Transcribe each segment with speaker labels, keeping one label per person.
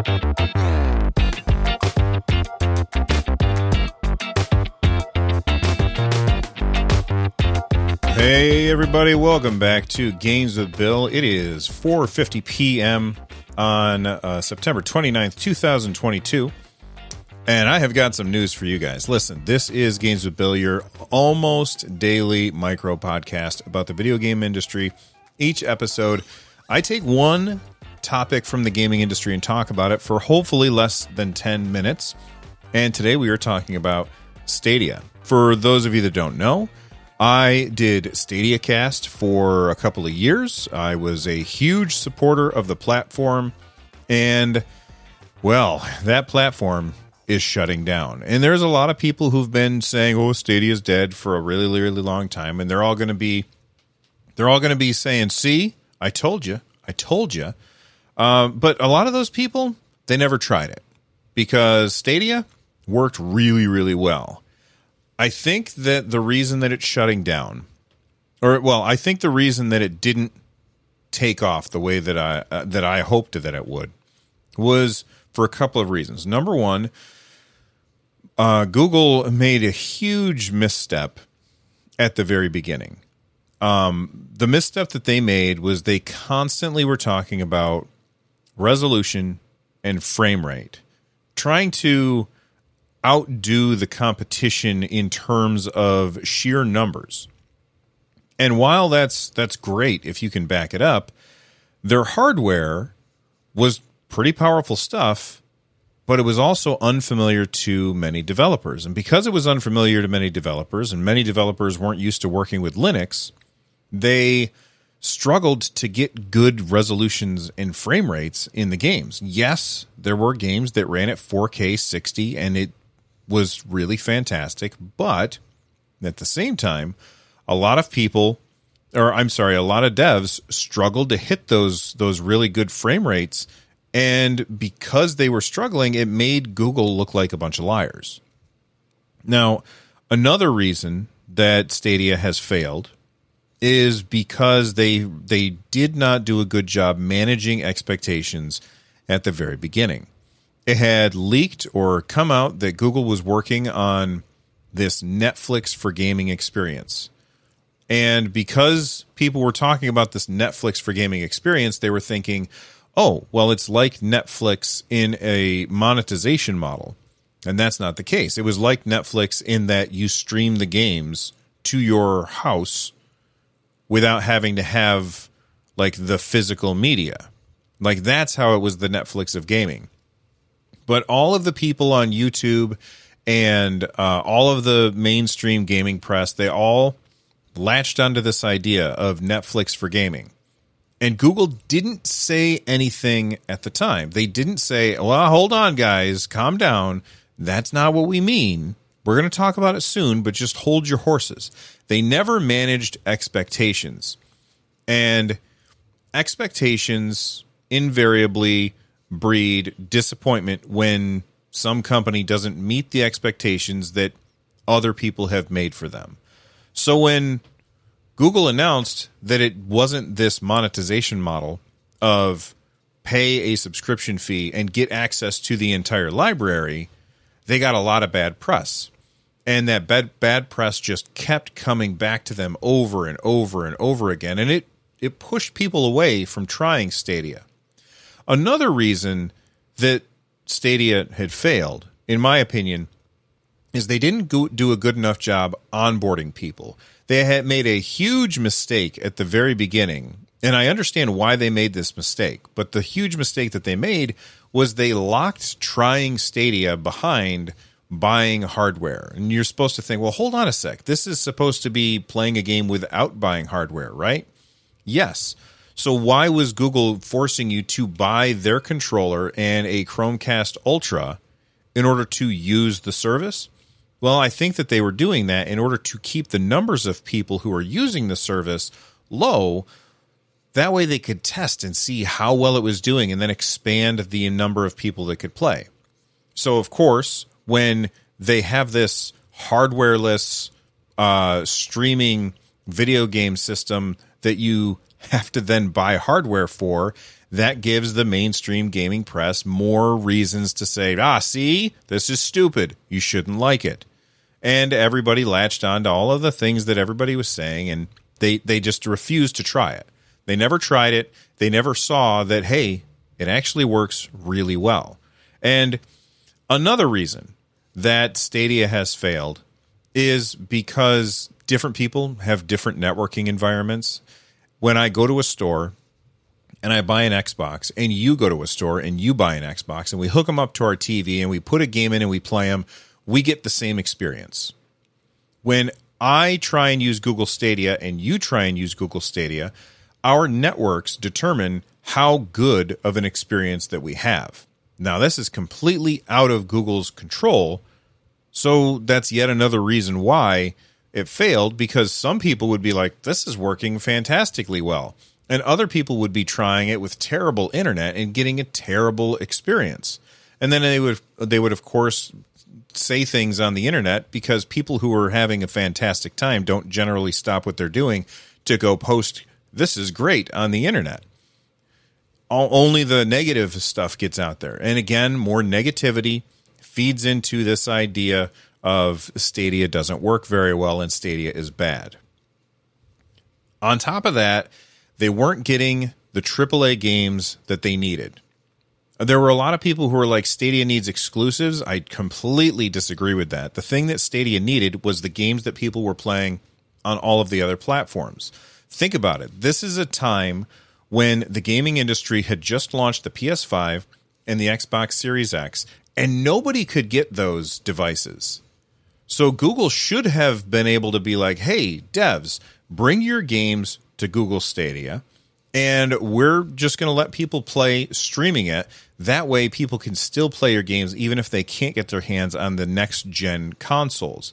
Speaker 1: Hey everybody, welcome back to Games with Bill. It is 4:50 p.m. on uh, September 29th, 2022. And I have got some news for you guys. Listen, this is Games with Bill, your almost daily micro podcast about the video game industry. Each episode, I take one topic from the gaming industry and talk about it for hopefully less than 10 minutes. And today we are talking about Stadia. For those of you that don't know, I did Stadia Cast for a couple of years. I was a huge supporter of the platform, and well, that platform is shutting down. And there's a lot of people who've been saying, "Oh, Stadia's dead" for a really, really long time, and they're all going to be, they're all going to be saying, "See, I told you, I told you." Um, but a lot of those people, they never tried it because Stadia worked really, really well. I think that the reason that it's shutting down, or well, I think the reason that it didn't take off the way that I uh, that I hoped that it would, was for a couple of reasons. Number one, uh, Google made a huge misstep at the very beginning. Um, the misstep that they made was they constantly were talking about resolution and frame rate, trying to outdo the competition in terms of sheer numbers. And while that's that's great if you can back it up, their hardware was pretty powerful stuff, but it was also unfamiliar to many developers. And because it was unfamiliar to many developers and many developers weren't used to working with Linux, they struggled to get good resolutions and frame rates in the games. Yes, there were games that ran at 4K 60 and it was really fantastic, but at the same time, a lot of people or I'm sorry, a lot of devs struggled to hit those those really good frame rates and because they were struggling, it made Google look like a bunch of liars. Now, another reason that Stadia has failed is because they they did not do a good job managing expectations at the very beginning it had leaked or come out that Google was working on this Netflix for gaming experience. And because people were talking about this Netflix for gaming experience, they were thinking, oh, well, it's like Netflix in a monetization model. And that's not the case. It was like Netflix in that you stream the games to your house without having to have like the physical media. Like that's how it was the Netflix of gaming but all of the people on YouTube and uh, all of the mainstream gaming press, they all latched onto this idea of Netflix for gaming. And Google didn't say anything at the time. They didn't say, well, hold on, guys, calm down. That's not what we mean. We're going to talk about it soon, but just hold your horses. They never managed expectations. And expectations invariably breed disappointment when some company doesn't meet the expectations that other people have made for them. So when Google announced that it wasn't this monetization model of pay a subscription fee and get access to the entire library, they got a lot of bad press. And that bad, bad press just kept coming back to them over and over and over again. And it, it pushed people away from trying Stadia. Another reason that Stadia had failed, in my opinion, is they didn't go, do a good enough job onboarding people. They had made a huge mistake at the very beginning, and I understand why they made this mistake. But the huge mistake that they made was they locked trying Stadia behind buying hardware. And you're supposed to think, well, hold on a sec. This is supposed to be playing a game without buying hardware, right? Yes. So why was Google forcing you to buy their controller and a Chromecast Ultra in order to use the service? Well, I think that they were doing that in order to keep the numbers of people who are using the service low. That way they could test and see how well it was doing and then expand the number of people that could play. So, of course, when they have this hardwareless uh, streaming video game system that you have to then buy hardware for, that gives the mainstream gaming press more reasons to say, ah, see, this is stupid. You shouldn't like it. And everybody latched on to all of the things that everybody was saying, and they, they just refused to try it. They never tried it. They never saw that, hey, it actually works really well. And another reason that Stadia has failed is because different people have different networking environments. When I go to a store and I buy an Xbox, and you go to a store and you buy an Xbox, and we hook them up to our TV and we put a game in and we play them, we get the same experience. When I try and use Google Stadia and you try and use Google Stadia, our networks determine how good of an experience that we have. Now, this is completely out of Google's control. So that's yet another reason why it failed because some people would be like, this is working fantastically well. And other people would be trying it with terrible internet and getting a terrible experience. And then they would they would of course say things on the internet because people who are having a fantastic time don't generally stop what they're doing to go post this is great on the internet. Only the negative stuff gets out there. And again, more negativity feeds into this idea of Stadia doesn't work very well and Stadia is bad. On top of that, they weren't getting the AAA games that they needed. There were a lot of people who were like, Stadia needs exclusives. I completely disagree with that. The thing that Stadia needed was the games that people were playing on all of the other platforms. Think about it. This is a time when the gaming industry had just launched the PS5 and the Xbox Series X, and nobody could get those devices. So Google should have been able to be like, hey, devs, bring your games to Google Stadia, and we're just going to let people play streaming it. That way, people can still play your games even if they can't get their hands on the next gen consoles.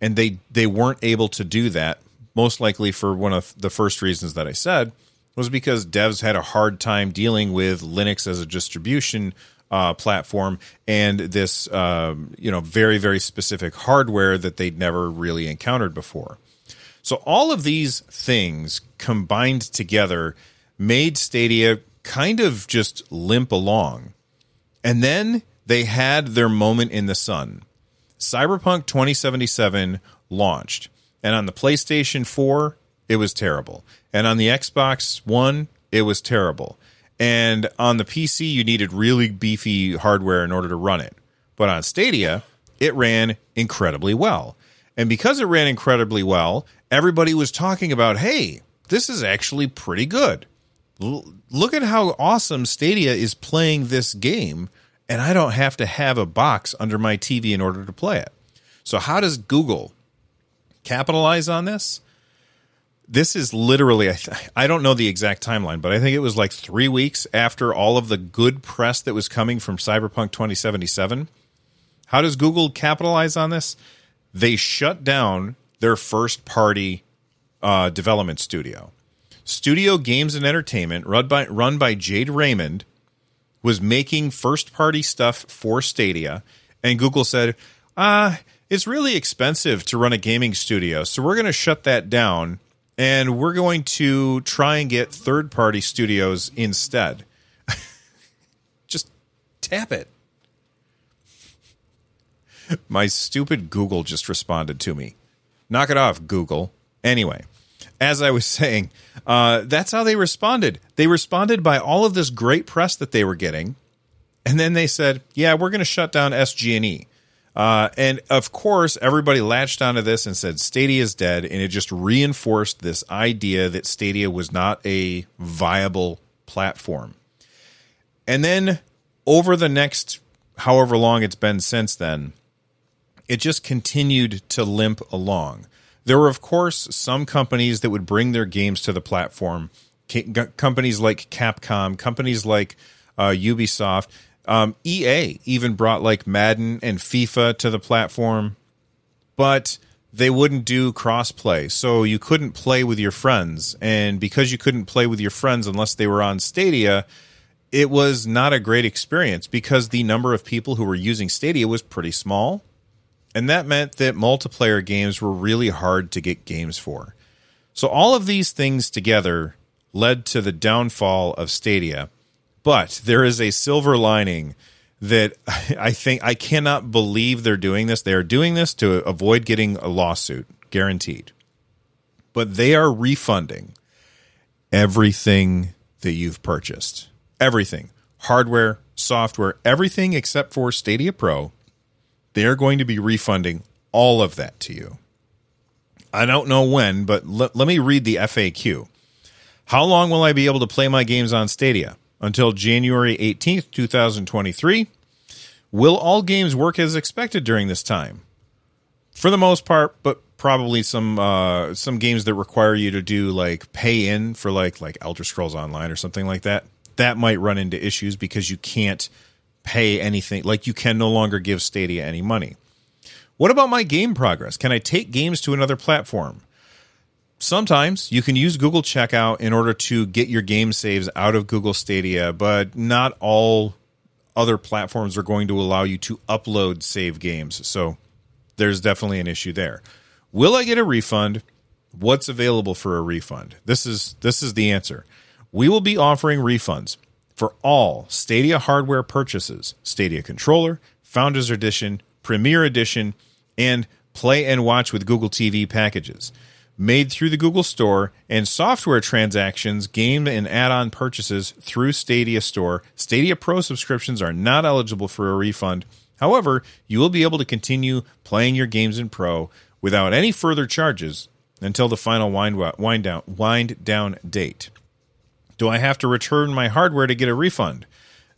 Speaker 1: And they they weren't able to do that, most likely for one of the first reasons that I said was because devs had a hard time dealing with Linux as a distribution uh, platform and this um, you know very very specific hardware that they'd never really encountered before. So all of these things combined together made Stadia kind of just limp along. And then they had their moment in the sun. Cyberpunk 2077 launched, and on the PlayStation 4, it was terrible. And on the Xbox One, it was terrible. And on the PC, you needed really beefy hardware in order to run it. But on Stadia, it ran incredibly well. And because it ran incredibly well, everybody was talking about, hey, this is actually pretty good. L- look at how awesome Stadia is playing this game, and I don't have to have a box under my TV in order to play it. So, how does Google capitalize on this? this is literally I, th- I don't know the exact timeline but i think it was like three weeks after all of the good press that was coming from cyberpunk 2077 how does google capitalize on this? They shut down their first party uh, development studio. Stadia Games and entertainment run by run by jade raymond was making first party stuff for stadia and google said ah uh, it's really expensive to run a gaming studio so we're going to shut that down and we're going to try and get third party studios instead. Just tap it. My stupid Google just responded to me. Knock it off, Google. Anyway, as I was saying, uh, that's how they responded. They responded by all of this great press that they were getting, and then they said, "Yeah, we're going to shut down SG&E." Uh, and of course, everybody latched onto this and said Stadia is dead, and it just reinforced this idea that Stadia was not a viable platform. And then over the next however long it's been since then, it just continued to limp along. There were, of course, some companies that would bring their games to the platform, companies like Capcom, companies like uh, Ubisoft um, EA even brought like Madden and FIFA to the platform, but they wouldn't do crossplay. So you couldn't play with your friends. And because you couldn't play with your friends unless they were on Stadia, it was not a great experience because the number of people who were using Stadia was pretty small. And that meant that multiplayer games were really hard to get games for. So all of these things together led to the downfall of Stadia. But there is a silver lining that I think I cannot believe they're doing this. They are doing this to avoid getting a lawsuit, guaranteed. But they are refunding everything that you've purchased. Everything. Hardware, software, everything except for Stadia Pro. They're going to be refunding all of that to you. I don't know when, but let, let me read the FAQ. How long will I be able to play my games on Stadia? Until January 18th, 2023. Will all games work as expected during this time? For the most part, but probably some uh, some games that require you to do like pay in for like like Elder Scrolls Online or something like that. That might run into issues because you can't pay anything. Like you can no longer give Stadia any money. What about my game progress? Can I take games to another platform? Sometimes you can use Google Takeout in order to get your game saves out of Google Stadia, but not all other platforms are going to allow you to upload save games. So there's definitely an issue there. Will I get a refund? What's available for a refund? This is this is the answer. We will be offering refunds for all Stadia hardware purchases, Stadia controller, Founders Edition, Premier Edition, and Play and Watch with Google TV packages. Made through the Google Store and software transactions, game and add on purchases through Stadia Store. Stadia Pro subscriptions are not eligible for a refund. However, you will be able to continue playing your games in Pro without any further charges until the final wind, wind, down, wind down date. Do I have to return my hardware to get a refund?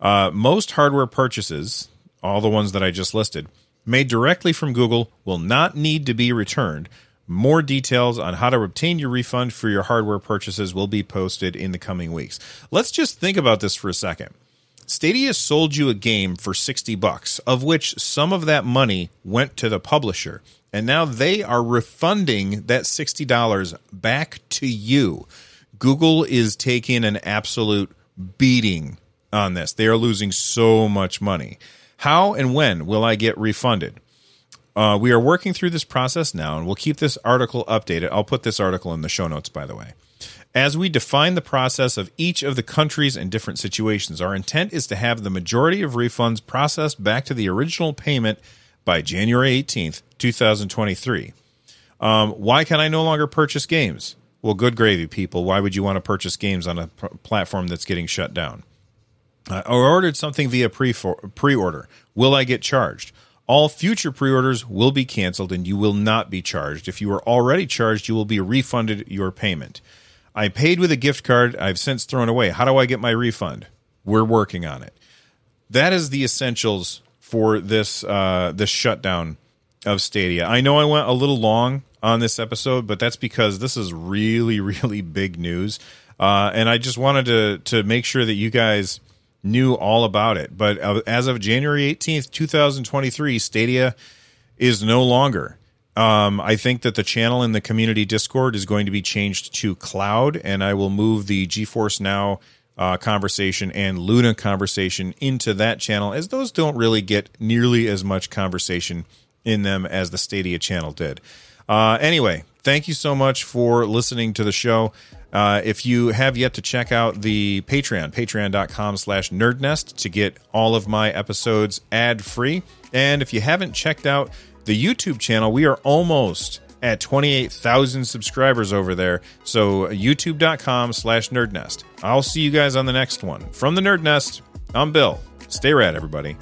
Speaker 1: Uh, most hardware purchases, all the ones that I just listed, made directly from Google will not need to be returned. More details on how to obtain your refund for your hardware purchases will be posted in the coming weeks. Let's just think about this for a second. Stadia sold you a game for 60 bucks, of which some of that money went to the publisher, and now they are refunding that $60 back to you. Google is taking an absolute beating on this. They are losing so much money. How and when will I get refunded? Uh, we are working through this process now, and we'll keep this article updated. I'll put this article in the show notes, by the way. As we define the process of each of the countries and different situations, our intent is to have the majority of refunds processed back to the original payment by January 18th, 2023. Um, why can I no longer purchase games? Well, good gravy, people. Why would you want to purchase games on a platform that's getting shut down? I ordered something via pre order. Will I get charged? All future pre orders will be canceled and you will not be charged. If you are already charged, you will be refunded your payment. I paid with a gift card I've since thrown away. How do I get my refund? We're working on it. That is the essentials for this uh, this shutdown of Stadia. I know I went a little long on this episode, but that's because this is really really big news, uh, and I just wanted to to make sure that you guys knew all about it. But uh, as of January 18th, 2023, Stadia is no longer. Um, I think that the channel in the community Discord is going to be changed to cloud, and I will move the GeForce Now uh, conversation and Luna conversation into that channel, as those don't really get nearly as much conversation in them as the Stadia channel did. Uh, anyway, thank you so much for listening to the show. Uh, if you have yet to check out the Patreon, patreon.com slash nerdnest to get all of my episodes ad free. And if you haven't checked out the YouTube channel, we are almost at 28,000 subscribers over there. So youtube.com slash nerdnest. I'll see you guys on the next one. From the Nerd Nest, I'm Bill. Stay rad, everybody.